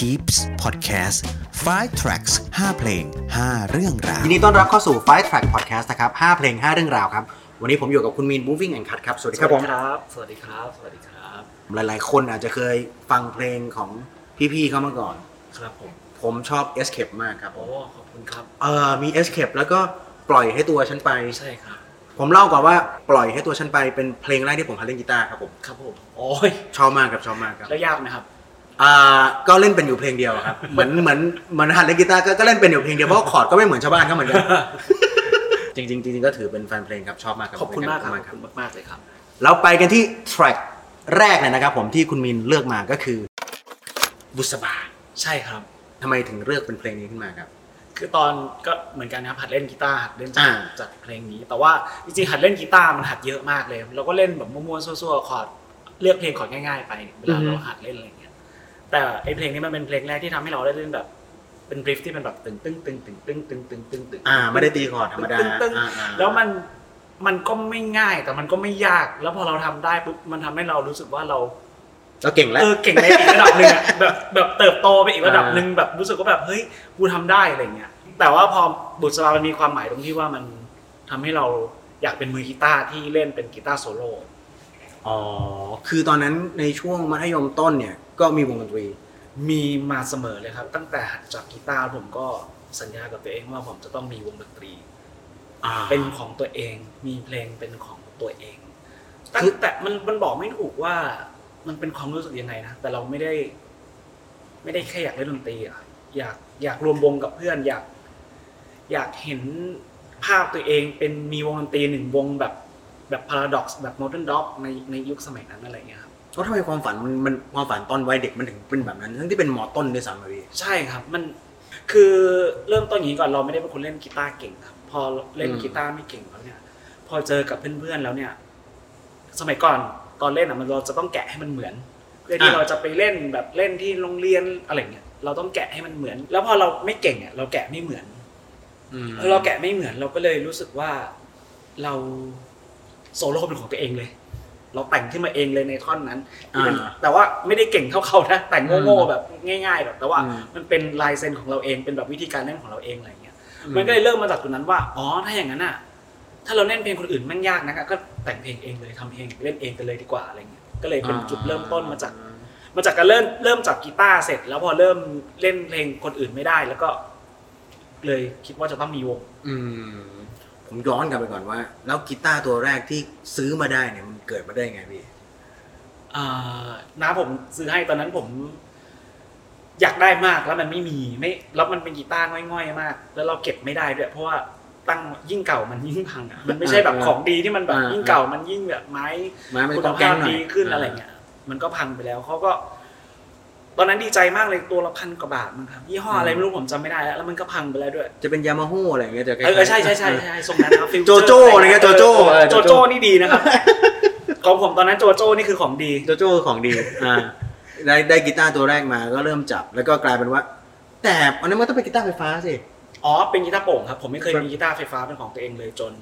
Peeps Podcast 5 tracks 5 เพลง 5 เรื่องราวยินดีต้อนรับเข้าสู่ Five Track Podcast นะครับ 5 เพลง 5 เรื่องราวครับ วันนี้ผมอยู่กับคุณมีน Moving and Cut ครับ สวัสดีครับผม ครับ สวัสดีครับ สวัสดีครับ หลายๆ คนอาจจะเคยฟังเพลงของพี่ๆเขามาก่อน ครับผม ผมชอบ Escape มากครับผโอ้มขอบคุณครับ เออมี Escape แล้วก็ปล่อยให้ตัวฉันไป ใช่ครับผมเล่าก่อนว่าปล่อยให้ตัวฉันไปเป็นเพลงแรกที่ผมหัดเล่นกีตาร์ครับผม ครับผม โอ้ยชอบมากครับชอบมากครับ แล้วยากไหมครับ อ่าก็เล่นเป็นอยู่เพลงเดียวครับ เหมือนเหมือนเหมือนหัดเล่นกีตาร์ก็ก็เล่นเป็นอยู่เพลงเดียวเพราะว่าคอร์ดก็ไม่เหมือนชาวบ้านเขาเหมือนกันจริงๆจริงๆก็ถือเป็นแฟนเพลงครับชอบมากครับขอบคุณมากครับขขออบบคุคุณณมากๆเลยครับเราไปกันที่ track แรกเลยนะครับผมที่คุณมินเลือกมาก็คือ บุษบาใช่ครับทำไมถึงเลือกเป็นเพลงนี้ขึ้นมาครับ คือตอนก็เหมือนกันครับหัดเล่นกีตาร์หัดเล่นจากอ่าจากเพลงนี้ แต่ว่าจริงๆหัดเล่นกีตาร์มันหัดเยอะมากเลยเราก็เล่นแบบมั่วๆซั่วๆคอร์ดเลือกเพลงคอร์ดง่ายๆไปเวลาเราหัดเล่นอะไรอย่างเงี้ย แต่ไอเพลงนี้มันเป็นเพลงแรกที่ทำให้เราได้เล่นแบบ เป็น riff ที่เป็นแบบตึงตึงตึงตึงตึงตึงตึงตึงตึงอ่า ไม่ได้ตีคอร์ดธรรมดาตึ้งตึ้งอ่าอ่าแล้วมันมันก็ไม่ง่ายแต่มันก็ไม่ยาก แล้วพอเราทำได้ปุ๊บมันทำให้เรารู้สึกว่าเรา เราเก่งแล้ว เออเก่งในอีกระดับหนึ่งอะแบบแบบเติบโตไปอีกระดับหนึ่งแบบรู้สึกว่าแบบเฮ้ยกูทำได้อะไรเงี้ยแต่ว่าพอบุษบามันมีความหมายตรงที่ว่ามันทำให้เราอยากเป็นมือกีตาร์ที่เล่นเป็นกีตาร์โซโล่ อ๋อ คือตอนนั้นในช่วงมัธยมต้นเนี่ย ก็มีวงดนตรี มีมาเสมอเลยครับ ตั้งแต่หัดจับกีตาร์ผมก็สัญญากับตัวเองว่าผมจะต้องมีวงดนตรีอ่าเป็นของตัวเอง มีเพลงเป็นของตัวเองคือตั้งแต่มันมันบอกไม่ถูกว่ามันเป็นความรู้สึกยังไงนะ แต่เราไม่ได้ ไม่ได้แค่อยากเล่นดนตรีอะอยากอยากรวมวงกับเพื่อน อยาก อยากเห็นภาพตัวเองเป็นมีวงดนตรีหนึ่งวงแบบ แบบพาราด็อกซ์แบบ Modern Dog ในในยุคสมัยนั้นอะไรเงี้ยครับแล้วทำไมความฝันมันมันความฝันตอนวัยเด็กมันถึงเป็นแบบนั้น ทั้งที่เป็นหมอต้นด้วยซ้ำอะพี่ใช่ครับมันคือเริ่มต้นอย่างนี้ก่อนเราไม่ได้เป็นคนเล่นกีตาร์เก่งครับ พอเล่นอืมกีตาร์ไม่เก่งแล้วเนี่ย พอเจอกับเพื่อนๆแล้วเนี่ย สมัยก่อนตอนเล่นอะมันเราจะต้องแกะให้มันเหมือนเพื่อที่เราจะไปเล่นแบบเล่นที่โรงเรียนอะไรเงี้ยเราต้องแกะให้มันเหมือน แล้วพอเราไม่เก่งอะเราแกะไม่เหมือนอืมพอเราแกะไม่เหมือนเราก็เลยรู้สึกว่าเรา โซโล่เป็นของตัวเองเลย เราแต่งขึ้นมาเองเลยในท่อนนั้นที่เป็นอ่าแต่ว่าไม่ได้เก่งเท่าเขานะแต่งโง่ๆแบบง่าย ๆ แบบ แต่ว่าอืมมันเป็นลายเซ็นของเราเองเป็นแบบวิธีการเล่นของเราเองอะไรเงี้ย มันก็เลยเริ่มมาจากตรงนั้นว่าอ๋อถ้าอย่างนั้นอะถ้าเราเล่นเพลงคนอื่นแมันยากนะก็แต่งเพลงเองเลยทำเพลงเล่นเองกันเลยดีกว่าอะไรเงี้ยก็เลยเป็นจุดเริ่มต้นมาจากมาจากการเริ่มเริ่มจากกีตาร์เสร็จ แล้วพอเริ่มเล่นเพลงคนอื่นไม่ได้แล้วก็ เลยคิดว่าจะต้องมีวง อืม ผมย้อนกลับไปก่อนว่า แล้วกีตาร์ตัวแรกที่ซื้อมาได้เนี่ยมันเกิดมาได้ไงพี่อ่าน้าผมซื้อให้ตอนนั้นผม อยากได้มากแล้วมันไม่มีไม่แล้วมันเป็นกีตาร์ง่อยๆมาก แล้วเราเก็บไม่ได้ด้วยเพราะว่าตั้งยิ่งเก่ามันยิ่งพังอะมันไม่ใช่แบบอ่าของดีที่มันแบบอ่ายิ่ยิ่งเก่ามันยิ่งแบบไม้ไม้มันคุณต้องแกล้ภางพหน่อยดีขึ้นอะไรเงี้ยมันก็พังไปแล้วเขาก็ ตอนนั้นดีใจมากเลยตัวละพันกว่าบาทมั้งครับยี่ห้ออะไรไม่รู้ผมจำไม่ได้แล้วแล้วมันก็พังไปแล้วด้วยจะเป็นยามาฮ่อะไรอย่างเงี้ยจะคเอล้ายๆอใช่ใช่ใช่ใช่ทรงนั้นนะครับ Future โจโจ้อะไรเงี้ยโจโจ้เออโจโจ้นี่ดีนะครับ ของผมตอนนั้นโจโจ้นี่คือของดี โจโจ้ของดี อ่า ได้ได้กีตาร์ตัวแรกมาก็เริ่มจับ แล้วก็กลายเป็นว่า แต่อันนั้นมันต้องเป็นกีตาร์ไฟฟ้าสิ อ๋อ เป็นกีตาร์โปร่งครับ ผมไม่เคยมีกีตาร์ไฟฟ้าเป็นของตัวเองเลยจน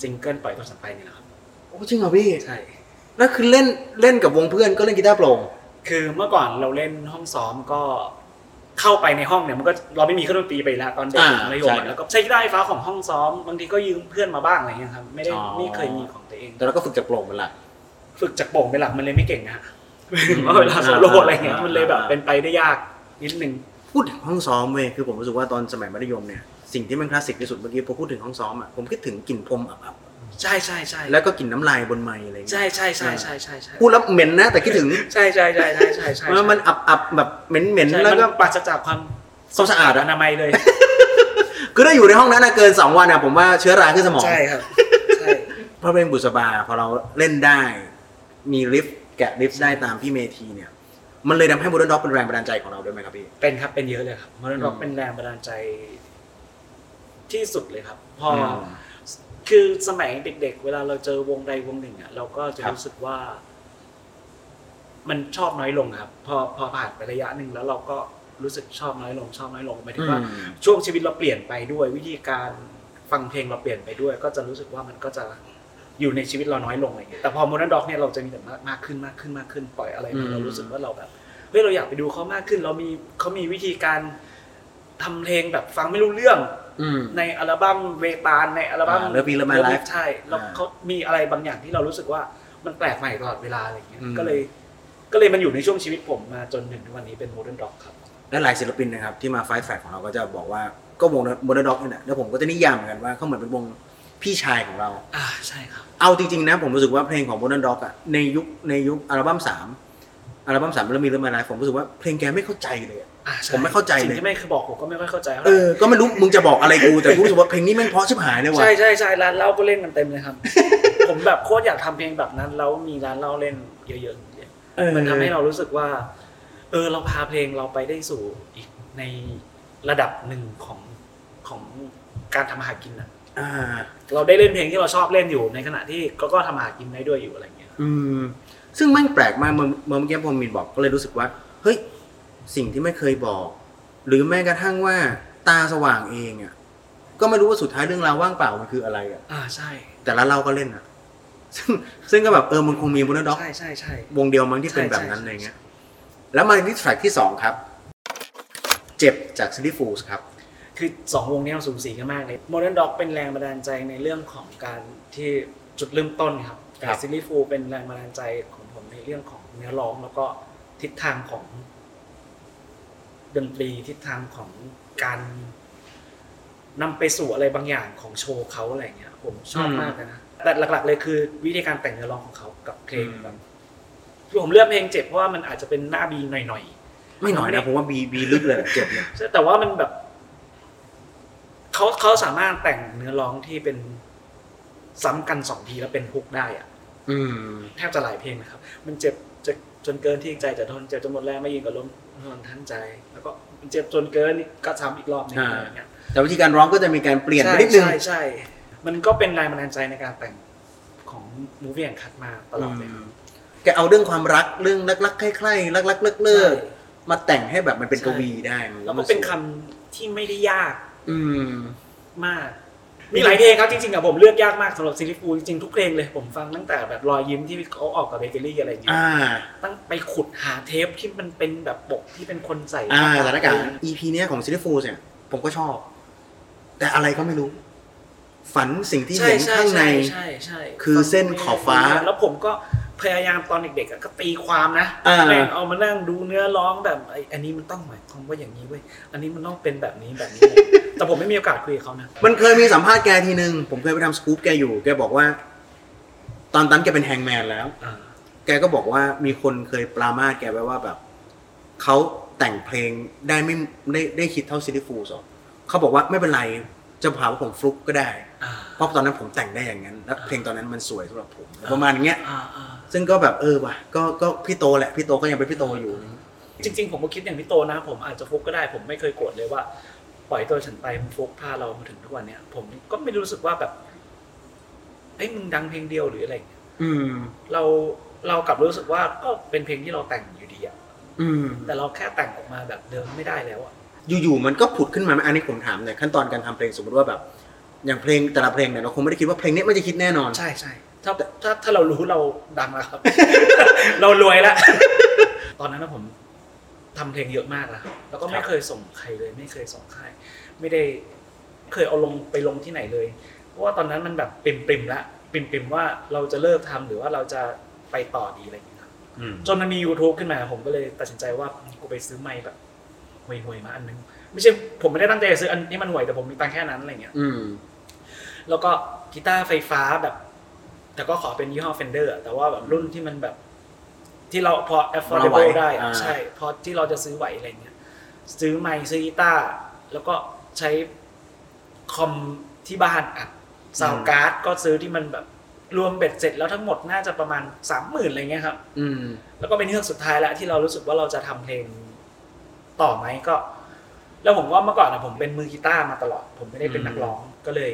จิงเกิลปล่อยตัวสัมไปเนี่ยแหละครับ โอ้จริงเหรอพี่ ใช่ แล้วคือเล่นเล่นกับวงเพื่อนก็เล่นกีตาร์โปร่ง คือเมื่อก่อนเราเล่นห้องซ้อมก็เข้าไปในห้องเนี่ยมันก็เราไม่มีเครื่องดนตรีไปแล้วตอนเด็กอ่ามัธยมใช่อะแล้วก็ใช้กีตาร์ไฟฟ้าของห้องซ้อมบางทีก็ยืมเพื่อนมาบ้างอะไรเงี้ยครับไม่ได้อ๋อไม่เคยมีของตัวเองแต่เราก็ฝึกจากโปร่งเป็นหลักฝึกจากโป่งเป็นหลักมันเลยไม่เก่งนะเพราะเวลาโซโล่อะไรเงี้ยมันเลยแบบเป็นไปได้ยากนิดนึงพูดถึงห้องซ้อมเว้ยคือผมรู้สึกว่าตอนสมัยมัธยมเนี่ยสิ่งที่มันคลาสสิกที่สุดเมื่อกี้พอพูดถึงห้องซ้อมอะผมคิดถึงกลิ่นพรมอับ ใช่ใช่ใช่ๆแล้วก็กลิ่นน้ำลายบนไม้อะไรเงี้ยใช่ใช่ใช่ใช่ใช่ใช่พูดแล้วเหม็นนะ แต่คิดถึงใช่ใช่ใช่ใช่ใช่ใช่มันมันอับๆแบบเหม็นใช่ๆแล้วก็มันปราศจากความความสะอาดอะอนามัยเลยคือถ้าอยู่ในห้องนั้นนะเกินสองวันอะผมว่าเชื้อราขึ้นสมองใช่ครับใช่เพราะเพลงบุษบาพอเราเล่นได้ มีริฟแกะริฟได้ตามพี่เมทีเนี่ย มันเลยทำให้บู d ด n ด็อกเป็นแรงบันดาลใจของเราด้วยไหมครับพี่เป็นครับเป็นเยอะเลยครับมันร็อกอืมเป็นแรงบันดาลใจที่สุดเลยครับ พออม คือสมัยเด็ก ๆ เวลาเราเจอวงใดวงหนึ่งอะเราก็จะครับรู้สึกว่า มันชอบน้อยลงครับ พอพอผ่านไประยะหนึ่งแล้วเราก็รู้สึกชอบน้อยลง ชอบน้อยลงหมายถึงว่าช่วงชีวิตเราเปลี่ยนไปด้วย วิธีการฟังเพลงเราเปลี่ยนไปด้วย ก็จะรู้สึกว่ามันก็จะอยู่ในชีวิตเราน้อยลงอะไรเงี้ยแต่พอ Modern Dog เนี่ยเราจะมีแต่มากมากขึ้นมากขึ้นมากขึ้นปล่อยอะไรอืมามเรารู้สึกว่าเราแบบเฮ้ยเราอยากไปดูเขามากขึ้น เรามีเขามีวิธีการทำเพลงแบบฟังไม่รู้เรื่องอืม ในอัลบั้มเวตาลในอัลบั้มอ่า Love Me Love My Life ใช่แล้วอ่าเขามีอะไรบางอย่างที่เรารู้สึกว่ามันแปลกใหม่ตลอดเวลาอะไรอย่างเงี้ยอืมก็เลย ก็เลยมันอยู่ในช่วงชีวิตผมมาจนถึงทุกวันนี้เป็น Modern Dog ครับและหลายศิลปินนะครับที่มา Five Track ของเราก็จะบอกว่าก็วง Modern Dog นี่แหละแล้วผมก็จะนิยามเหมือนกันว่าเขาเหมือนเป็นวงพี่ชายของเรา อ่าใช่ครับ เอาจริงๆนะผมรู้สึกว่าเพลงของ Modern Dog อะในยุคในยุคอัลบั้มสาม อัลบั้มสาม Love Me Love My Life ผมรู้สึกว่าเพลงแกไม่เข้าใจเลยอะอ่าใช่ผมไม่เข้าใจเลยสิ่งที่ไม่เคยบอกผมก็ไม่ค่อยเข้าใจเท่าไหเอร่อก็ไม่รู้มึงจะบอกอะไรกูแต่กูรู้สึกว่าเพลงนี้แม่งเพราะชิบหายเลยว่ะใช่ใช่ใช่ร้านเหล้าก็เล่นกันเต็มเลยครับ ผมแบบโคตรอยากทำเพลงแบบนั้นแล้วมีร้านเหล้าเล่นเยอะๆอย่างเงี้ยเออมันทำให้เรารู้สึกว่า เออเราพาเพลงเราไปได้สู่อีกในระดับหนึ่งของของการทำอาหากินอะอ่าเราได้เล่นเพลงที่เราชอบเล่นอยู่ในขณะที่ก็ก็ทำอาหากินได้ด้วยอยู่อะไรเงี้ย อืม ซึ่งแม่งแปลกมากเมื่อเมื่อกี้พอมินบอกก็เลยรู้สึกว่าเฮ้ยสิ่งที่ไม่เคยบอก หรือแม้กระทั่งว่าตาสว่างเองอะก็ไม่รู้ว่าสุดท้ายเรื่องราวว่างเปล่ามันคืออะไรอะอ่าใช่ แต่ละเราก็เล่นอะซึ่งซึ่งก็แบบเออมันคงมี Modern Dog ใช่ใช่ใช่วงเดียวมั้งที่เป็นใช่แบบนั้นใช่อะไรเงี้ยแล้วมาที่ track ที่สองครับ เจ็บจาก Silly Fools ครับคือสองวงนี้มันสูสีกันมากเลย Modern Dog เป็นแรงบันดาลใจในเรื่องของการที่จุดเริ่มต้นครับแต่ครับ Silly Fools เป็นแรงบันดาลใจของผม ในเรื่องของเนื้อร้องแล้วก็ทิศทางของดนตรีทิศทางของการนำไปสู่อะไรบางอย่างของโชว์เขาอะไรเงี้ย ผมชอบอืมมากเลยนะแต่หลัก ๆ เลยคือวิธีการแต่งเนื้อร้องของเขากับเพลงอืมแบบคือผมเลือกเพลงเจ็บเพราะว่ามันอาจจะเป็นหน้าบีหน่อยๆไม่หน่อยนะผมว่าบีบีลึกเลยอะเจ็บเนี่ยใช่แต่ว่ามันแบบเขาเขาสามารถแต่งเนื้อร้องที่เป็นซ้ำกันสองทีแล้วเป็นฮุกได้อะอืม แทบจะหลายเพลงนะครับ มันเจ็บจะจนเกินที่ใจจะทนเจ็บจนหมดแรงไม่ยินกับลมทนทั้งใจ แล้วก็มันเจ็บจนเกินนี่ก็ซ้ำอีกรอบหนึงอ่าอะไรอย่างเงี้ยแต่วิธีการร้องก็จะมีการเปลี่ยนไปใช่นิดนึงใช่ใช่มันก็เป็นแรงบันดาลใจในการแต่งของ Moving and Cut มาตลอดเลยครับแกเอาเรื่องความรักเรื่องรักๆใคร่ๆรักๆเลิกเลิกๆมาแต่งให้แบบมันเป็นใช่กวีได้แล้วก็เป็นคำที่ไม่ได้ยาก อืม มาก มีหลายเพลงครับจริงๆอะผมเลือกยากมากสำหรับ Silly Fools จริงๆทุกเพลงเลยผมฟังตั้งแต่แบบรอยยิ้มที่เขาออกกับเบเกอรี่อะไรอย่างเงี้ยอ่าตั้งไปขุดหาเทปที่มันเป็นแบบปกที่เป็นคนใส่อ่าหสถานการณ์ EP เนี้ยของซิลิฟูเนี่ยผมก็ชอบ แต่อะไรก็ไม่รู้ ฝันสิ่งที่ใช่เห็นใช่ข้างในใช่ใช่ใช่คือเส้นขอบฟ้า แล้วผมก็ พยายามตอนเด็กๆอะก็ตีความนะอ่า แม่งเอามานั่งดูเนื้อร้องแบบไอ้อันนี้มันต้องหมายความว่าอย่างนี้เว้ยอันนี้มันต้องเป็นแบบนี้แบบนี้ แต่ผมไม่มีโอกาสคุยกับเขานะมันเคยมีสัมภาษณ์แกทีนึง ผมเคยไปทำสกู๊ปแกอยู่ แกบอกว่า ตอนนั้นแกเป็นแฮงแมนแล้ว อ่าแกก็บอกว่ามีคนเคยปรามาสแกไว้ว่าแบบเขาแต่งเพลงได้ไม่ได้ได้คิดเท่าซิลิฟูสหรอกเขาบอกว่าไม่เป็นไร จะผ่าว่าผมฟลุกก็ได้อ่าเพราะตอนนั้นผมแต่งได้อย่างนั้นแล้วเพลงตอนนั้นมันสวยสำหรับผมประมาณเงี้ยอ่าอ่าซึ่งก็แบบเออว่ะก็ก็พี่โตแหละพี่โตก็ยังเป็นพี่โตอยู่ จริง ๆ ผมก็คิดอย่างพี่โตนะ ผมอาจจะฟุกก็ได้ ผมไม่เคยโกรธเลยว่า ปล่อยตัวฉันไปมึงฟุกพาเรามาถึงทุกวันเนี้ยผมก็ไม่รู้สึกว่าแบบเอ้ยมึงดังเพลงเดียวหรืออะไรอย่างเงี้ยอืม เราเรากลับรู้สึกว่าก็เป็นเพลงที่เราแต่งอยู่ดีอะอืมแต่เราแค่แต่งออกมาแบบเดิมไม่ได้แล้วอะ อยู่ๆมันก็ผุดขึ้นมาอันนี้ผมถามหน่อยขั้นตอนการทำเพลงสมมติว่าแบบ อย่างเพลงแต่ละเพลงเนี่ยเราคงไม่ได้คิดว่าเพลงนี้มันจะคิดแน่นอนใช่ใช่ถ้าถ้าถ้าเรารู้เราดังแล้วครับ เรารวยแล้วตอนนั้นนะผมทำเพลงเยอะมากแล้วแล้วก็ไม่เคยส่งใครเลย ไม่เคยส่งใครไม่ได้เคยเอาลงไปลงที่ไหนเลย เพราะว่าตอนนั้นมันแบบปริมปริมๆละปริมปริมๆว่าเราจะเลิกทำหรือว่าเราจะไปต่อดีอะไรอย่างเงี้ยครับอืมจนมันมี YouTube ขึ้นมาผมก็เลยตัดสินใจว่ากูไปซื้อไมค์แบบ ห่วยๆมาอันนึงไม่ใช่ผมไม่ได้ตั้งใจจะซื้ออันนี้มันห่วยแต่ผมมีตังค์แค่นั้นอะไรเงี้ยอืมแล้วก็กีตาร์ไฟฟ้าแบบ แต่ก็ขอเป็นยี่ห้อ Fender อะแต่ว่าแบบรุ่นที่มันแบบ ที่เราพอเรา affordable ไหวได้อะอ่าใช่พอที่เราจะซื้อไหวอะไรเงี้ยซื้อไมค์ซื้อกีตาร์แล้วก็ใช้คอมที่บ้านอัดซาวการ์ดก็ซื้อที่มันแบบรวมเบ็ดเสร็จแล้วทั้งหมดน่าจะประมาณสามหมื่นอะไรเงี้ยครับ อืม แล้วก็เป็นเรื่องสุดท้ายแล้วที่เรารู้สึกว่าเราจะทำเพลง ต่อไหมก็ แล้วผมว่าเมื่อก่อนอะผมเป็นมือกีตาร์มาตลอด ผมไม่ได้เป็นนักร้องก็เลย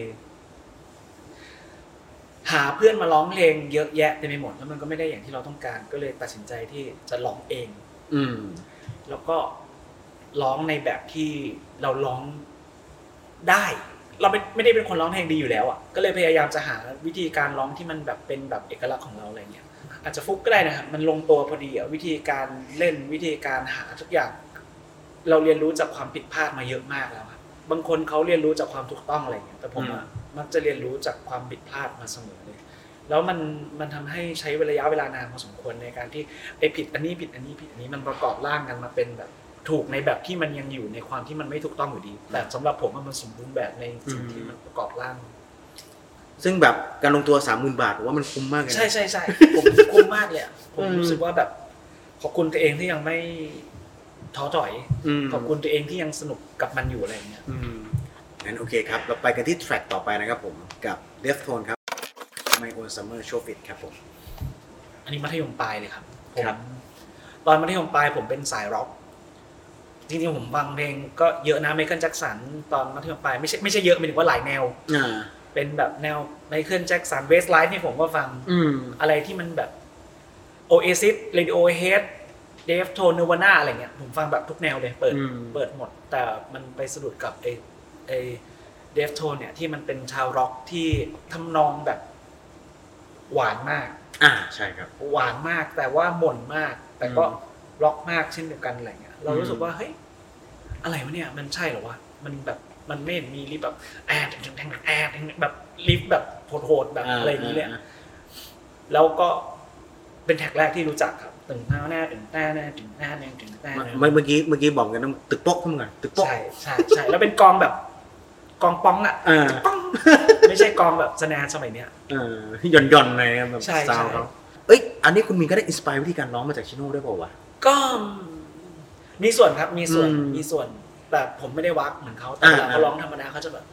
หาเพื่อนมาร้องเพลงเยอะแยะเต็มไปหมดแล้วมันก็ไม่ได้อย่างที่เราต้องการ ก็เลยตัดสินใจที่จะร้องเอง อืม แล้วก็ร้องในแบบที่เราร้องได้ เราไม่ไม่ได้เป็นคนร้องเพลงดีอยู่แล้วอะก็เลยพยายามจะหาวิธีการร้องที่มันแบบเป็นแบบเอกลักษณ์ของเราอะไรเงี้ยอาจจะฟุกก็ได้นะครับมันลงตัวพอดีอะวิธีการเล่นวิธีการหาทุกอย่าง เราเรียนรู้จากความผิดพลาดมาเยอะมากแล้วครับบางคนเขาเรียนรู้จากความถูกต้องอะไรอย่างเงี้ยแต่ผมอะมักจะเรียนรู้จากความผิดพลาดมาเสมอเลย แล้วมันมันทำให้ใช้ระยะเวลานานพอสมควรในการที่ไอ้ผิดอันนี้ผิดอันนี้ผิดอันนี้มันประกอบร่างกันมาเป็นแบบถูกในแบบที่มันยังอยู่ในความที่มันไม่ถูกต้องอยู่ดี แต่สำหรับผมอะมันสมบูรณ์แบบในสิ่งที่มันประกอบร่าง ซึ่งแบบการลงตัวสามหมื่นบาทผมว่ามันคุ้มมากเลยนะ ใช่ใช่ใช่ผมคุ้มมากเลยอะผมอืม รู้สึกว่าแบบขอบคุณตัวเองที่ยังไม่ ท้อถอยมขอบคุณตัวเองที่ยังสนุกกับมันอยู่อะไรอย่างเงี้ยอืมงั้นโอเคครับ เราไปกันที่แทร็กต่อไปนะครับผมกับ d e f t o n e ครับ My Own Summer Show Fit ครับผม อันนี้มัธยมปลายเลยครับผมครับตอนมัธยมปลายผมเป็นสายร็อกจริงๆผมฟังเพลงก็เยอะนะไมเคิลแจ็คสันตอนมัธยมปลายไม่ใช่ไม่ใช่เยอะหมายถึงว่าหลายแนวอ่าเป็นแบบแนวไมเคิลแจ็คสันเวสไลฟ์นี่ผมก็ฟังอืมอะไรที่มันแบบ Oasis Radiohead Dave Tone Nirvana อะไรเงี้ยผมฟังแบบทุกแนวเลยเปิดอืมเปิดหมด แต่มันไปสะดุดกับไอ้ไอ้ Dave Tone เนี่ยที่มันเป็นชาวร็อกที่ทำนองแบบหวานมาก อ่าใช่ครับ หวานมากแต่ว่าหม่นมาก แต่ก็อืมร็อกมากเช่นเดียวกันอะไรเงี้ย เราอืมรู้สึกว่าเฮ้ยอะไรวะเนี่ย มันใช่เหรอวะมันแบบมันไม่เห็นมีลิฟต์แบบแอดแทงแอดแบบriff แบบโหดๆแบบอะไรอย่างนี้เลยแล้วก็เป็น track แรกที่รู้จักครับ ตึงหน้าหน้าตึงหน้าหน้าตึงหน้าหน้าตึงหน้าเมื่อเมื่อกี้เมื่อกี้บอกกันต้องตึกโป๊กขึ้นมาก่อนตึกโป๊กใช่ใช่ใช่แล้วเป็นกลองแบบกลองป้องอะอ่าป้องไม่ใช่กลองแบบ snare สมัยเนี้ยเออหย่อนหย่อนๆเลยครับแบบใช่ซาวใช่เขาเอ้ย อันนี้คุณมีก็ได้ inspire วิธีการร้องมาจาก Chino ด้วยเปล่าวะก็มีส่วนครับมีส่วนอืมมีส่วนแต่ผมไม่ได้ว้ากเหมือนเขาแต่เวลาอ่าเขาร้องธรรมดาเขาจะแบบ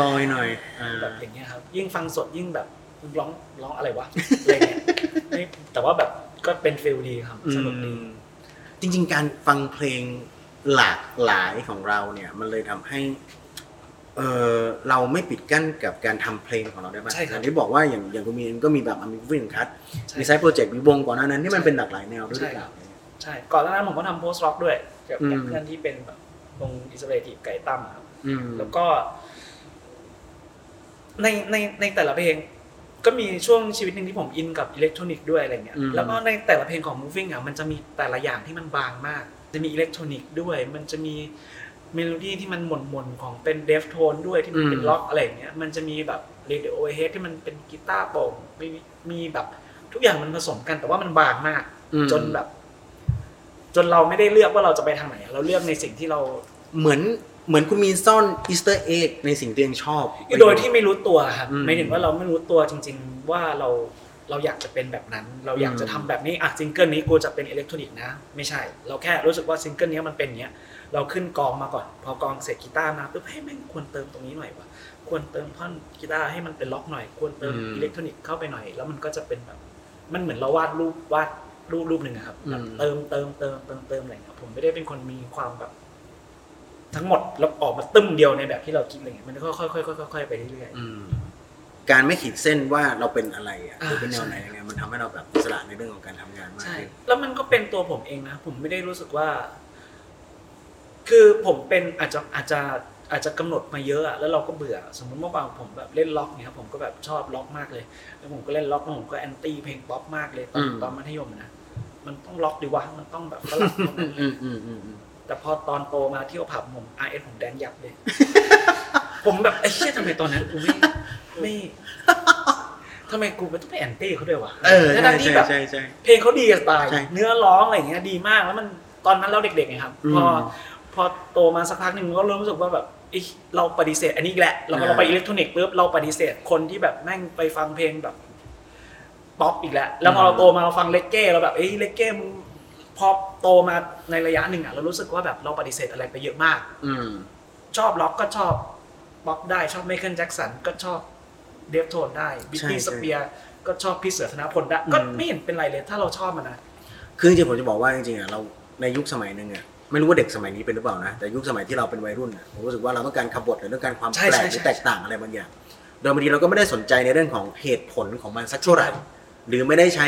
ลอยๆหน่อยอ่าแบบอย่างเงี้ยครับ ยิ่งฟังสดยิ่งแบบร้องร้องอะไรวะอะไรเงี้ยไม่แต่ว่าแบบ ก็เป็น feel ดีครับสนุกดีอืมจริง ๆ การฟังเพลงหลากหลายของเราเนี่ย มันเลยทำให้เออเราไม่ปิดกั้นกับการทำเพลงของเราได้ไหมใช่ครับอย่างที่บอกว่าอย่างอย่างคุณมีนก็มีแบบอ m มิฟินคัทใช่มี side project มีวงก่อนหน้านั้นที่มันเป็นหลากหลายแนวด้วยหรือเปล่าใช่ก่อนหน้านั้นผมก็ทำ post-rock ด้วยกับอืมกับเพื่อนที่เป็นแบบวงอิสราเอลไก่ตั้มครับอืมแล้วก็ ในในในแต่ละเพลง ก็มีช่วงชีวิตหนึ่งที่ผมอินกับอิเล็กทรอนิกส์ด้วยอะไรเงี้ยอืมแล้วก็ในแต่ละเพลงของ Moving อะมันจะมีแต่ละอย่างที่มันบางมาก จะมีอิเล็กทรอนิกส์ด้วย มันจะมีเมโลดี้ที่มันหม่นหม่นๆของเป็น Deftones ด้วยที่มันเป็นร็อกอะไรอย่างเงี้ย มันจะมีแบบ Radiohead ที่มันเป็นกีตาร์โปร่งมีมีแบบทุกอย่างมันผสมกันแต่ว่ามันบางมากอืมจนแบบ จนเราไม่ได้เลือกว่าเราจะไปทางไหน เราเลือกในสิ่งที่เราเหมือน เหมือนคุณมีนซ่อน easter egg ในสิ่งที่ตัวเองชอบโดยที่ไม่รู้ตัวครับอืมไม่ถึงว่าเราไม่รู้ตัวจริง ๆ ว่าเราเราอยากจะเป็นแบบนั้น เราอยากจะทำแบบนี้อะซิงเกิลนี้กูจะเป็นอิเล็กทรอนิกส์นะ ไม่ใช่ เราแค่รู้สึกว่าซิงเกิลนี้มันเป็นอย่างเงี้ยเราขึ้นกลองมาก่อน พอกลองเสร็จกีตาร์มาปุ๊บเฮ้ยแม่งควรเติมตรงนี้หน่อยวะควรเติมท่อนกีตาร์ให้มันเป็นล็อกหน่อย ควรเติมอิเล็กทรอนิกส์เข้าไปหน่อย แล้วมันก็จะเป็นแบบมันเหมือนเราวาดรูปวาดรูปรูปหนึ่งอะครับแบบเติมเติมเติมเติมเติมอะไรเงี้ยผมไม่ได้เป็นคนมีความแบบ ทั้งหมดแล้วออกมาตึ้มเดียวในแบบที่เราคิดอะไรเงี้ยมันค่อยๆค่อยๆค่อยๆไปเรื่อยๆ อืมการไม่ขีดเส้นว่าเราเป็นอะไรอะอ่าหรือเป็นแนวไหนใช่ยังไงมันทำให้เราแบบอิสระในเรื่องของการทำงานมากใช่ ขึ้นแล้วมันก็เป็นตัวผมเองนะ ผมไม่ได้รู้สึกว่า คือผมเป็นอาจจะอาจจะอาจจะกำหนดมาเยอะอะแล้วเราก็เบื่อ สมมติเมื่อวานผมแบบเล่นร็อกเนี่ยครับผมก็แบบชอบร็อกมากเลย แล้วผมก็เล่นร็อกแล้วผมก็แอนตี้เพลงป๊อปมากเลยตอนตอนมัธยมนะ มันต้องร็อกดีวะ มันต้องแบบฝรั่งเท่านั้น อืมอืมอืมอืม แต่พอตอนโตมาเที่ยวผับผม RS ผม dance ยับเลย ผมแบบไอ้เชี่ยทำไมตอนนั้นกูไม่ไม่ทำไมกูต้องไปแอนตี้เขาด้วยวะเออใช่ทั้งๆที่ใช่แบบใช่ใช่เพลงเขาดีจะตายใช่เนื้อร้องอะไรอย่างเงี้ยดีมากแล้วมันตอนนั้นเราเด็กๆไงครับอืมพอพอโตมาสักพักหนึ่งก็เริ่มรู้สึกว่าแบบเอ้ยเราปฏิเสธ อันนี้อีกแหละเราอ่าเราไปอิเล็กทรอนิกส์ปุ๊บเราปฏิเสธคนที่แบบแม่งไปฟังเพลงแบบป๊อปอีกแล้วแล้วพอเราโตมาเราฟังเร็กเก้เราแบบเอ้ยเร็กเก้มึง พอโตมาในระยะหนึ่งอะเรารู้สึกว่าแบบเราปฏิเสธอะไรไปเยอะมาก อืม ชอบร็อกก็ชอบป๊อปได้ชอบ Michael Jackson ก็ชอบ Deftones ได้บิทใช่ตี้ใช่สเปียร์ก็ชอบพี่เสือธนพลได้อืมก็ไม่เห็นเป็นไรเลยถ้าเราชอบมันนะคือจริงๆผมจะบอกว่าจริงๆอะเราในยุคสมัยหนึ่งอะไม่รู้ว่าเด็กสมัยนี้เป็นหรือเปล่านะแต่ยุคสมัยที่เราเป็นวัยรุ่นอะผมรู้สึกว่าเราต้องการขบฏหรือต้องการความใช่แปลใช่กหรือใช่แตกต่างอะไรบางอย่างโดยบางทีเราก็ไม่ได้สนใจในเรื่องของเหตุผลของมันสักเท่าไหร่หรือไม่ได้ใช้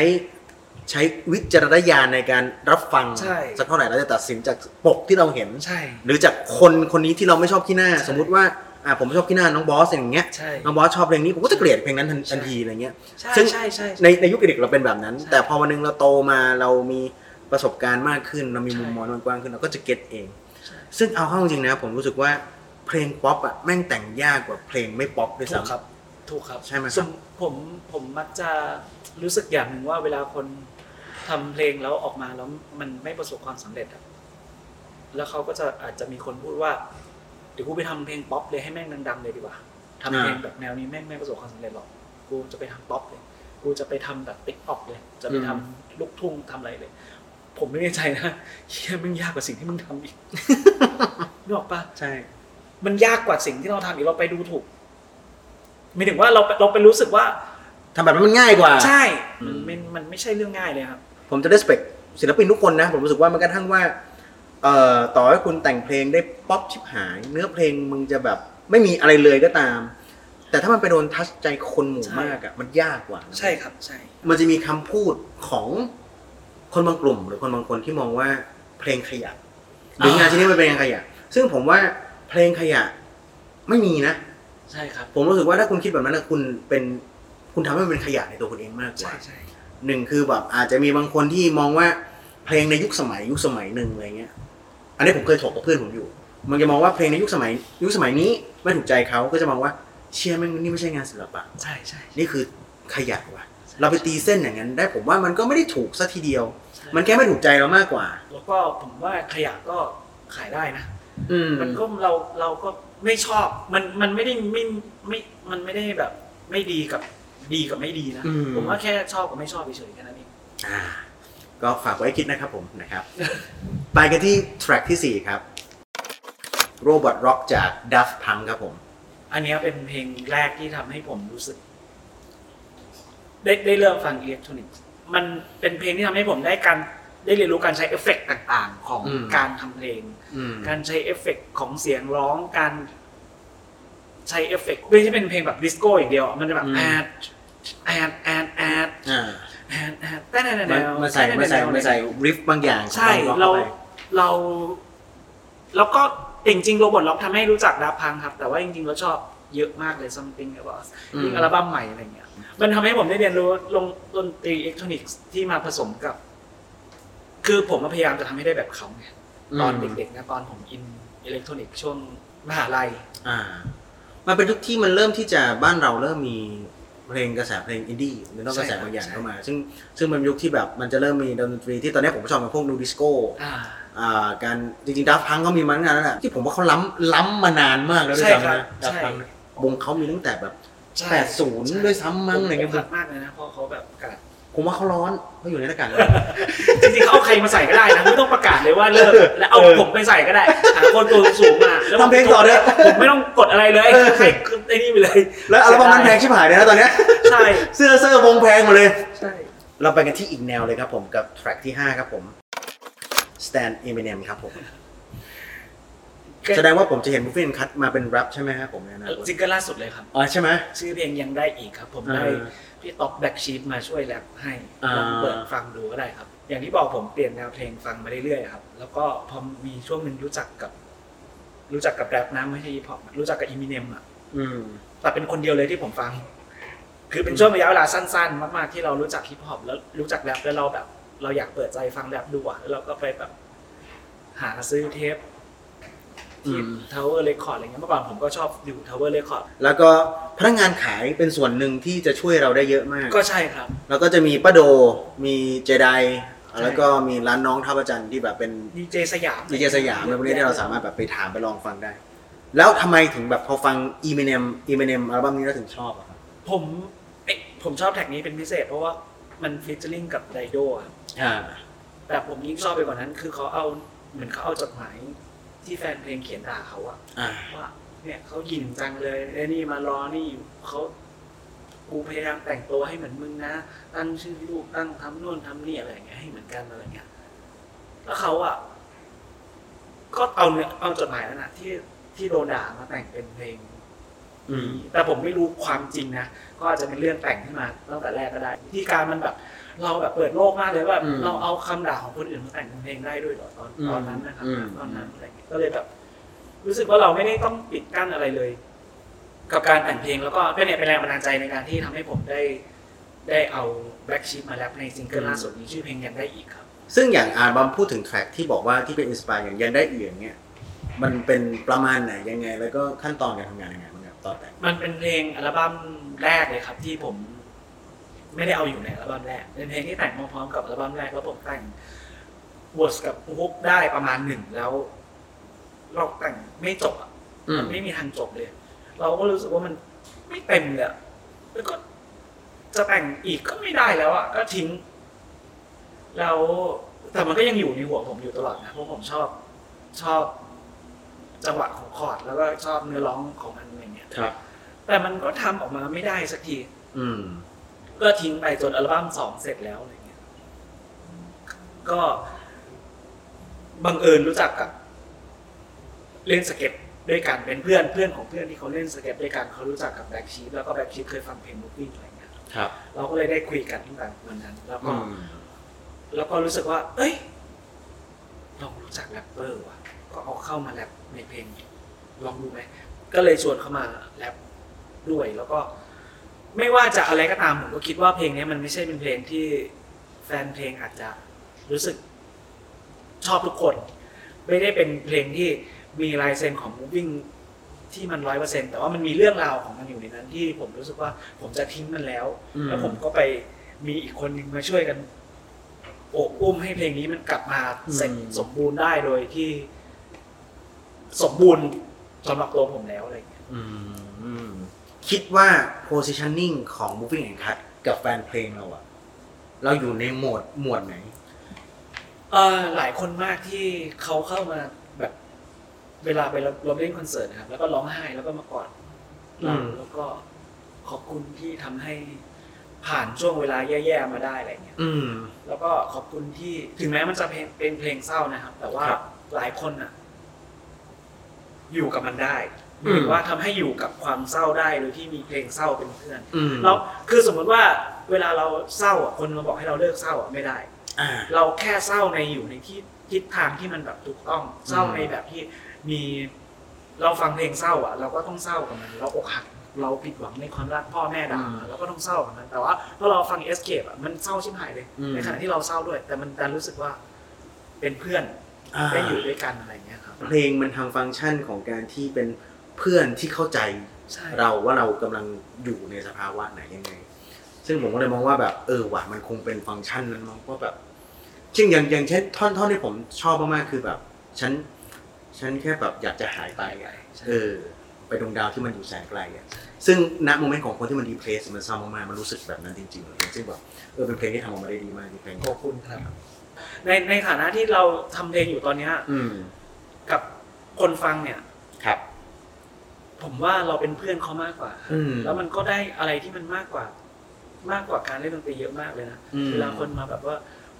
ใช้วิจารณญาณในการรับฟังใช่สักเท่าไหร่เราจะตัดสินจากปกที่เราเห็นใช่หรือจากคนคนนี้ที่เราไม่ชอบที่หน้าใช่สมมุติว่าอ่าผมชอบที่หน้าน้องบอสอย่างเงี้ยใช่น้องบอสชอบเพลงนี้ผมก็จะเกลียดเพลงนั้นทันใช่ทันทีอะไรเงี้ยใช่ซึ่งใช่ใช่ในในยุคเด็กๆเราเป็นแบบนั้นใช่แต่พอวันหนึงเราโตมาเรามีประสบการณ์มากขึ้นเรามีใช่มุมมองที่มันกว้างขึ้นเราก็จะ get เองใช่ซึ่งเอาเข้าจริงๆนะผมรู้สึกว่าเพลงป๊อปอะแม่งแต่งยากกว่าเพลงไม่ป๊อปด้วยถูกซ้ำครับ ถูกครับใช่ไหมครับส่วนผมผมมักจะรู้สึกอย่างหนึ่งว่าเวลาคน ทำเพลงแล้วออกมาแล้วมันไม่ประสบความสำเร็จอะแล้วเขาก็จะอาจจะมีคนพูดว่าเดี๋ยวกูไปทำเพลงป๊อปเลยให้แม่งดังๆเลยดีกว่าทำเพลงแบบแนวนี้แม่งไม่ประสบความสำเร็จหรอก กูจะไปทำป๊อปเลย กูจะไปทำแบบติ๊กออกเลย จะไปทำลูกทุ่งทำอะไรเลย ผมไม่แน่ใจนะเฮียมันยากกว่าสิ่งที่มึงทำอีกนึกออกปะใช่ มันยากกว่าสิ่งที่เราทำอีกเราไปดูถูกหมายถึงว่าเราเราไปรู้สึกว่าทำแบบนั้นมันง่ายกว่า ใช่อืมันมมันมันไม่ใช่เรื่องง่ายเลยครับ ผมจะ respect ศิลปินทุกคนนะ ผมรู้สึกว่ามันกระทั่งว่าเอ่อต่อให้คุณแต่งเพลงได้ป๊อปชิบหาย เนื้อเพลงมึงจะแบบไม่มีอะไรเลยก็ตาม แต่ถ้ามันไปโดนทัชใจคนหมู่ใช่มากอะมันยากกว่านะใช่ครับใช่ มันจะมีคำพูดของคนบางกลุ่ม หรือคนบางคนที่มองว่าเพลงขยะหรืองานชิ้นนี้มันเป็นงานขยะ ซึ่งผมว่าเพลงขยะไม่มีนะ ใช่ครับ ผมรู้สึกว่าถ้าคุณคิดแบบนั้นนะคุณเป็นคุณทำให้มันเป็นขยะในตัวคุณเองมากกใช่ว่า ใช่ หนึ่งคือแบบอาจจะมีบางคนที่มองว่าเพลงในยุคสมัยยุคสมัยหนึ่งอะไรเงี้ย อันนี้ผมเคยถกกับเพื่อนผมอยู่ มันจะมองว่าเพลงในยุคสมัย ยุคสมัยนี้ไม่ถูกใจเขาก็จะมองว่าเชียร์มันนี่ไม่ใช่งานศิลปะใช่ใช่นี่คือขยะว่ะ เราไปตีเส้นอย่างนั้น ได้ผมว่ามันก็ไม่ได้ถูกซะทีเดียวใช่มันแค่ไม่ถูกใจเรามากกว่า แล้วก็ผมว่าขยะก็ขายได้นะอืมมันก็เราเราก็ไม่ชอบ มันมันไม่ได้ไม่ไม่มันไม่ได้แบบ ไม่ดีกับ ดีกับไม่ดีนะอืมผมว่าแค่ชอบกับไม่ชอบเฉยๆแค่นั้นเองอ่าก็ฝากไว้คิดนะครับผมนะครับ ไปกันที่ track ที่ 4 ครับ Robot Rock จาก Daft Punk ครับผม อันเนี้ยเป็นเพลงแรกที่ทำให้ผมรู้สึก ได้ได้เริ่มฟังอิเล็กทรอนิกส์มันเป็นเพลงที่ทำให้ผมได้การได้เรียนรู้การใช้เอฟเฟกต์ต่างๆ ของอืมการทำเพลงอืมการใช้เอฟเฟกต์ของเสียงร้องการใช้เอฟเฟกต์ไม่ใช่เป็นเพลงแบบดิสโก้อย่างเดียวอะมันจะแบบอืมแอด แอดแอดแอดอ่าแอดแอดแต่แนวแนมาวมาใส่มาใส่มาใส่ริฟบางอย่างใช่ของเราเข้าไปเราแล้วก็จริงๆโรบอทล็อกทำให้รู้จักดาพังครับ แต่ว่าจริงๆเราชอบเยอะมากเลย something about อืมยิ่งอัลบั้มใหม่อะไรเงี้ย มันทำให้ผมได้เรียนรู้ลงดนตรีอิเล็กทรอนิกส์ที่มาผสมกับ คือผมพยายามจะทำให้ได้แบบเขาไงตอนเด็กๆนะตอนผมอินอิเล็กทรอนิกส์ช่วงมหาลัย อ่า มันเป็นยุคที่มันเริ่มที่จะบ้านเราเริ่มมี เพลงกระแสเพลงอินดี้หรือนอกกระแสใช่ครับบางอย่างใช่เข้ามา ซึ่งซึ่งมันเป็นยุคที่แบบมันจะเริ่มมีดนตรีที่ตอนนี้ผมชอบกับพวกนูดิสโก้อ่าอ่าการจริงๆดับพังเขามีมาตั้งนานแล้วแหละที่ผมว่าเขาล้ำล้ำมานานมากแล้วด้วยใช่ซ้ำครับนะดับใช่พังวงเขามีตั้งแต่แบบใช่แปดศูนย์ด้วยซ้ำมั้งอะไรเงี้ยผมรักมากเลยนะเพราะเขาแบบประกาศ ผมว่าเขาร้อนเขาอยู่ในหน้ากากจริงๆเขาเอาใครมาใส่ก็ได้นะไม่ต้องประกาศเลยว่าเลิกแล้วเอาเออผมไปใส่ก็ได้หาคนตัวสูงมาแล้วทำเพลงต่อเถอะผมไม่ต้องกดอะไรเลยให้คือไอ้นี่ไปเลยแล้วอัลบั้มนั้นแพงชิบหายเลยนะตอนเนี้ยใช่เสื้อเสื้อวงแพงหมดเลยใช่เราไปกันที่อีกแนวเลยครับผมกับ track ที่ 5 ครับผม Stan Eminem ครับผม แสดงว่าผมจะเห็นมูฟ i ่คัทมาเป็นแรปใช่ไหมครับผมเนี่ยนะซิงเกิลล่าสุดเลยครับอ๋อใช่ไหมชื่อเพลงยังได้อีกครับ ผมได้อ่าพี่ต๊อกแบ็กชีฟมาช่วยแรปให้อ่าลองเปิดฟังดูก็ได้ครับ อย่างที่บอกผมเปลี่ยนแนวเพลงฟังมาเรื่อยๆครับ แล้วก็พอมีช่วงหนึ่งรู้จักกับ รู้จักกับแรปนะไม่ใช่ฮิปฮอปรู้จักกับ Eminem อะอืมแต่เป็นคนเดียวเลยที่ผมฟัง คือเป็นช่วงระยะเวลาสั้นๆ มากๆที่เรารู้จักฮิปฮอปแล้วรู้จักแรปแล้วเราแบบ เราอยากเปิดใจฟังแรปดูอะแล้วเราก็ไปแบบ หาซื้อเทป ที่อืม Tower Record อะไรเงี้ยเมื่อก่อนผมก็ชอบอยู่ Tower Record แล้วก็พนักงานขายเป็นส่วนหนึ่งที่จะช่วยเราได้เยอะมาก ก็ใช่ครับ แล้วก็จะมีป้าโดมีเจไดใช่แล้วก็มีร้านน้องท่าประจันทร์ที่แบบเป็นดีเจสยามดีเจสยามในประเทศที่เราสามารถแบบไปถามไปลองฟังได้ แล้วทำไมถึงแบบพอฟัง Eminem Eminem อัลบั้มนี้แล้วถึงชอบอะครับผมเอ๊ะผมชอบแท็กนี้เป็นพิเศษ เพราะว่ามันฟีเจอริงกับไดโดครับอ่าแต่ผมยิ่งชอบไปกว่านั้น คือเขาเอาเหมือนเขาเอาจดหมาย ที่แฟนเพลงเขียนด่าเขาอะอ่า ว่าเนี่ยเขาหยินจังเลยไอ้นี่มารอนี่อยู่เขากูพยายามแต่งตัวให้เหมือนมึงนะ ตั้งชื่อลูกตั้งทำนู่นทำนี่อะไรอย่างเงี้ยให้เหมือนกันอะไรเงี้ยแล้วเขาอะก็เอาเนี่ยเอาจดหมายนั้นอะที่ที่โดนด่ามาแต่งเป็นเพลงอืม แต่ผมไม่รู้ความจริงนะ ก็อาจจะเป็นเรื่องแต่งขึ้นมาตั้งแต่แรกก็ได้ที่การมันแบบ เราแบบเปิดโลกมากเลยว่าอืมเราเอาคำด่าของคนอื่นมาแต่งเป็นเพลงได้ด้วยเหรอตอนอืมตอนนั้นนะครับอืมตอนนั้นอะไรเงี้ยก็เลยแบบ รู้สึกว่าเราไม่ได้ต้องปิดกั้นอะไรเลย กับการแต่งเพลงแล้วก็เป็นเนี่ยเป็นแรงบันดาลใจในการที่ทำให้ผมได้ ได้เอาแบ็กชี p มาแร็ปในซิงเกิลล่าสุดนี้ชื่อเพลงยังได้อีกครับ ซึ่งอย่างอัลบั้มพูดถึง track ที่บอกว่าที่เป็น inspire อย่างยันได้เอียงเนี่ยมันเป็นประมาณไหนยังไง แล้วก็ขั้นตอนการทำงานยังไงบ้างครับตอนแต่งมันเป็นเพลงอัลบั้มแรกเลยครับที่ผม ไม่ได้เอาอยู่ในอัลบั้มแรกเป็นเพลงที่แต่งมาพร้อมกับอัลบั้มแรกแล้วผมแต่งบทกับฮุกได้ประมาณหนึ่งแล้ว เราแต่งไม่จบอะอืมมันไม่มีทางจบเลย เราก็รู้สึกว่ามันไม่เต็มเลยอะแล้วก็จะแต่งอีกก็ไม่ได้แล้วอะก็ทิ้ง แล้วแต่มันก็ยังอยู่ในหัวผมอยู่ตลอดนะเพราะผมชอบชอบจังหวะของคอร์ดแล้วก็ชอบเนื้อร้องของมันอะไรเงี้ยครับ แต่มันก็ทำออกมาไม่ได้สักที อืม ก็ทิ้งไปจนอัลบั้มสองเสร็จแล้วอะไรเงี้ยก็บังเอิญรู้จักกับ เล่นสเก็ตด้วยกันเป็นเพื่อนเพื่อนของเพื่อนที่เขาเล่นสเก็ตด้วยกันเขารู้จักกับ Blacksheep แล้วก็ Blacksheep เคยฟังเพลงบุ๊กวิ่งอะไรเงี้ยครับ เราก็เลยได้คุยกันตั้งแต่วันนั้น แล้วก็อืมแล้วก็รู้สึกว่า เอ้ยลองรู้จักแรปเปอร์ว่ะ ก็เอาเข้ามาแรปในเพลงลองดูไหมก็เลยชวนเข้ามาแรปด้วยแล้วก็ ไม่ว่าจะอะไรก็ตามผมก็คิดว่าเพลงนี้มันไม่ใช่เป็นเพลงที่แฟนเพลงอาจจะรู้สึกชอบทุกคน ไม่ได้เป็นเพลงที่มีลายเซ็นของ moving ที่มันร้อยเปอร์เซ็นแต่ว่ามันมีเรื่องราวของมันอยู่ในนั้นที่ผมรู้สึกว่าผมจะทิ้งมันแล้วอืมแล้วผมก็ไปมีอีกคนนึงมาช่วยกันโอบอุ้มให้เพลงนี้มันกลับมาเสร็จสมบูรณ์ได้โดยที่ สมบูรณ์สำหรับตัวผมแล้วอะไรอย่างเงี้ยอืม คิดว่า positioning ของ moving and cut กับแฟนเพลงเราอะเราอยู่ในโหมดหมวดไหน เออหลายคนมากที่เขาเข้ามาแบบเวลาไปเราเราเล่นคอนเสิร์ตนะครับ แล้วก็ร้องไห้แล้วก็มากอดเราอืม แล้วก็ขอบคุณที่ทำให้ผ่านช่วงเวลาแย่ๆมาได้อะไรเงี้ย อืม แล้วก็ขอบคุณที่ถึงแม้มันจะเป็นเป็นเพลงเศร้านะครับ แต่ว่าครับ หลายคนอะ อยู่กับมันได้อืม หรือว่าทำให้อยู่กับความเศร้าได้โดยที่มีเพลงเศร้าเป็นเพื่อนอืมเราคือสมมติว่าเวลาเราเศร้าอะคนมาบอกให้เราเลิกเศร้าอะไม่ได้อ่าเราแค่เศร้าในอยู่ในที่ทิศทางที่มันแบบถูกต้องเศร้าในแบบที่มีเราฟังเพลงเศร้าอะ เราก็ต้องเศร้ากับมันเราอกหักเราผิดหวังในความรักพ่อแม่ด่าอืมเราก็ต้องเศร้ากับมันแต่ว่าพอเราฟังเอสเคปอะมันเศร้าชิบหายเลยอืมในขณะที่เราเศร้าด้วย แต่มันดันรู้สึกว่าเป็นเพื่อนอ่าได้อยู่ด้วยกันอะไรอย่างเงี้ยครับเพลงมันทำฟังก์ชันของการที่เป็น เพื่อนที่เข้าใจใช่เราว่าเรากำลังอยู่ในสภาวะไหนยังไง ซึ่งผมก็เลยมองว่าแบบเออว่ะมันคงเป็นฟังก์ชันนั้นมั้งว่าแบบจริงอย่างอย่างเช่นท่อนท่อนที่ผมชอบมากๆคือแบบ ฉัน ฉันแค่แบบอยากจะหายไปอะใช่เออ ไปดวงดาวที่มันอยู่แสนไกลอะซึ่งณโมเมนต์ของคนที่มันรีเพลซมันเศร้ามากๆมันรู้สึกแบบนั้นจริงๆเลยซึ่งแบบเออเป็นเพลงที่ทำออกมาได้ดีมากจริงๆเพลงขอบคุณครับในในฐานะที่เราทำเพลงอยู่ตอนเนี้ยอืมกับคนฟังเนี่ยครับ ผมว่าเราเป็นเพื่อนเขามากกว่า อืม แล้วมันก็ได้อะไรที่มันมากกว่า มากกว่าการเล่นดนตรีเยอะมากเลยนะอืมเวลาคนมาแบบว่า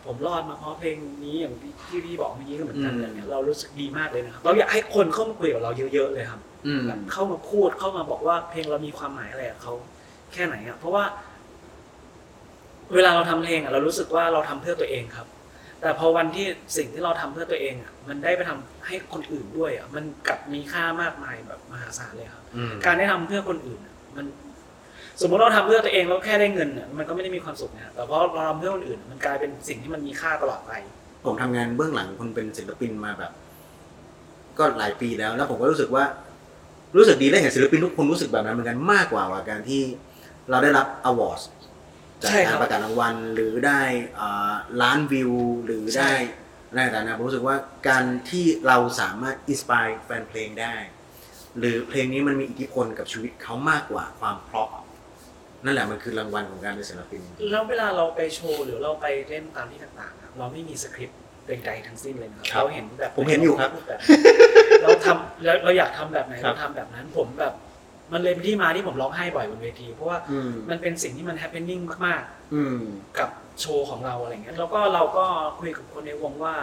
ผมรอดมาเพราะเพลงนี้อย่างที่ที่พี่บอกเมื่อกี้ก็เหมือนกันอืม อะไรเงี้ยเรารู้สึกดีมากเลยนะครับเราอยากให้คนเข้ามาคุยกับเราเยอะๆเลยครับ อืม แบบเข้ามาพูดเข้ามาบอกว่าเพลงเรามีความหมายอะไรกับเขาแค่ไหนอะเพราะว่า เวลาเราทำเพลงอะเรารู้สึกว่าเราทำเพื่อตัวเองครับ แต่พอวันที่สิ่งที่เราทำเพื่อตัวเองอะมันได้ไปทำให้คนอื่นด้วยอะมันกลับมีค่ามากมายแบบมหาศาลเลยครับอืมการได้ทำเพื่อคนอื่นอะมันสมมติเราทำเพื่อตัวเองแล้วแค่ได้เงินอะมันก็ไม่ได้มีความสุขนะแต่พอเราทำเพื่อคนอื่นอะมันกลายเป็นสิ่งที่มันมีค่าตลอดไป ผมทำงานเบื้องหลังคนเป็นศิลปินมาแบบ ก็หลายปีแล้วแล้วผมก็รู้สึกว่า รู้สึกดีและเห็นศิลปินทุกคนรู้สึกแบบนั้นเหมือนกันมากกว่าว่าการที่เราได้รับ award จากใช่ครัการประกาศรางวัล หรือได้อ่าล้านวิวหรือใช่ได้อะไรต่างๆนะผมรู้สึกว่าการที่เราสามารถ inspire แฟนเพลงได้ หรือเพลงนี้มันมีอิทธิพลกับชีวิตเขามากกว่าความเพราะนั่นแหละมันคือรางวัลของการเป็นศิลปิน แล้วเวลาเราไปโชว์หรือเราไปเล่นตามที่ต่างๆอะเราไม่มีสคริปต์ใดๆทั้งสิ้นเลยนะครับครับเราเห็นแบบผมเห็นอยู่ครับพูดแบบเราทำแล้วเราอยากทำแบบไหนครับเราทำแบบนั้นผมแบบ มันเลยเป็นที่มาที่ผมร้องไห้บ่อยบนเวที เพราะว่าอืมมันเป็นสิ่งที่มันแฮป p ป n นิ่งมากๆอืมกับโชว์ของเราอะไรเงี้ยแล้วก็เราก็คุยกับคนในวงว่า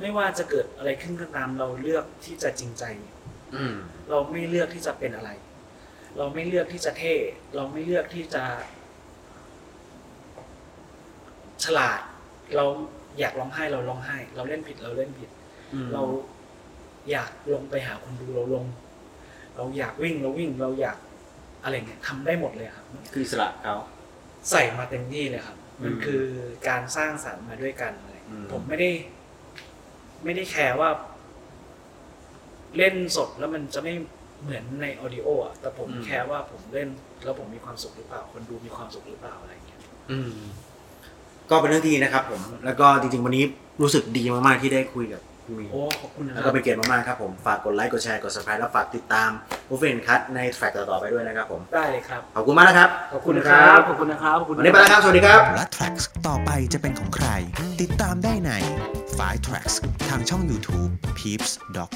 ไม่ว่าจะเกิดอะไรขึ้นก็ตามเราเลือกที่จะจริงใจอืมเราไม่เลือกที่จะเป็นอะไร เราไม่เลือกที่จะเท่ เราไม่เลือกที่จะ ฉลาด เราอยากร้องไห้เราร้องไห้ เราเล่นผิดเราเล่นผิด เราอยากลงไปหาคนดูเราลง เราอยากวิ่งเราวิ่งเราอยากอะไรเงี้ยทำได้หมดเลยครับคืออิสระเขาใส่มาเต็มที่เลยครับ มันอืมคือการสร้างสรรค์มาด้วยกันอะไรอืมผมไม่ได้ ไม่ได้แคร์ว่า เล่นสดแล้วมันจะไม่เหมือนใน audio อะแต่ผมแคร์ว่าผมเล่น แล้วผมมีความสุขหรือเปล่า คนดูมีความสุขหรือเปล่าอะไรเงี้ยอืม ก็เป็นเรื่องที่ดีนะครับ ผม แล้วก็จริง ๆ วันนี้รู้สึกดีมากๆที่ได้คุยกับ คุณมีนโอ้ขอบคุณนะคแล้วบก็เป็นเกียรติมากๆครับผม ฝากกดไลค์ กดแชร์ กด subscribe แล้วฝากติดตาม b u f f e t Cut ใน track ต่อๆไปด้วยนะครับผม ได้เลยครับ ขอบคุณมากนะครับ ขอบคุณนะครับ ขอบคุณนะครับขอบคุณ วันนี้ไปแล้วครับ สวัสดีครับ และ Tracks ต่อไปจะเป็นของใคร ติดตามได้ใน5 Tracks ทางช่อง YouTube Peeps Doc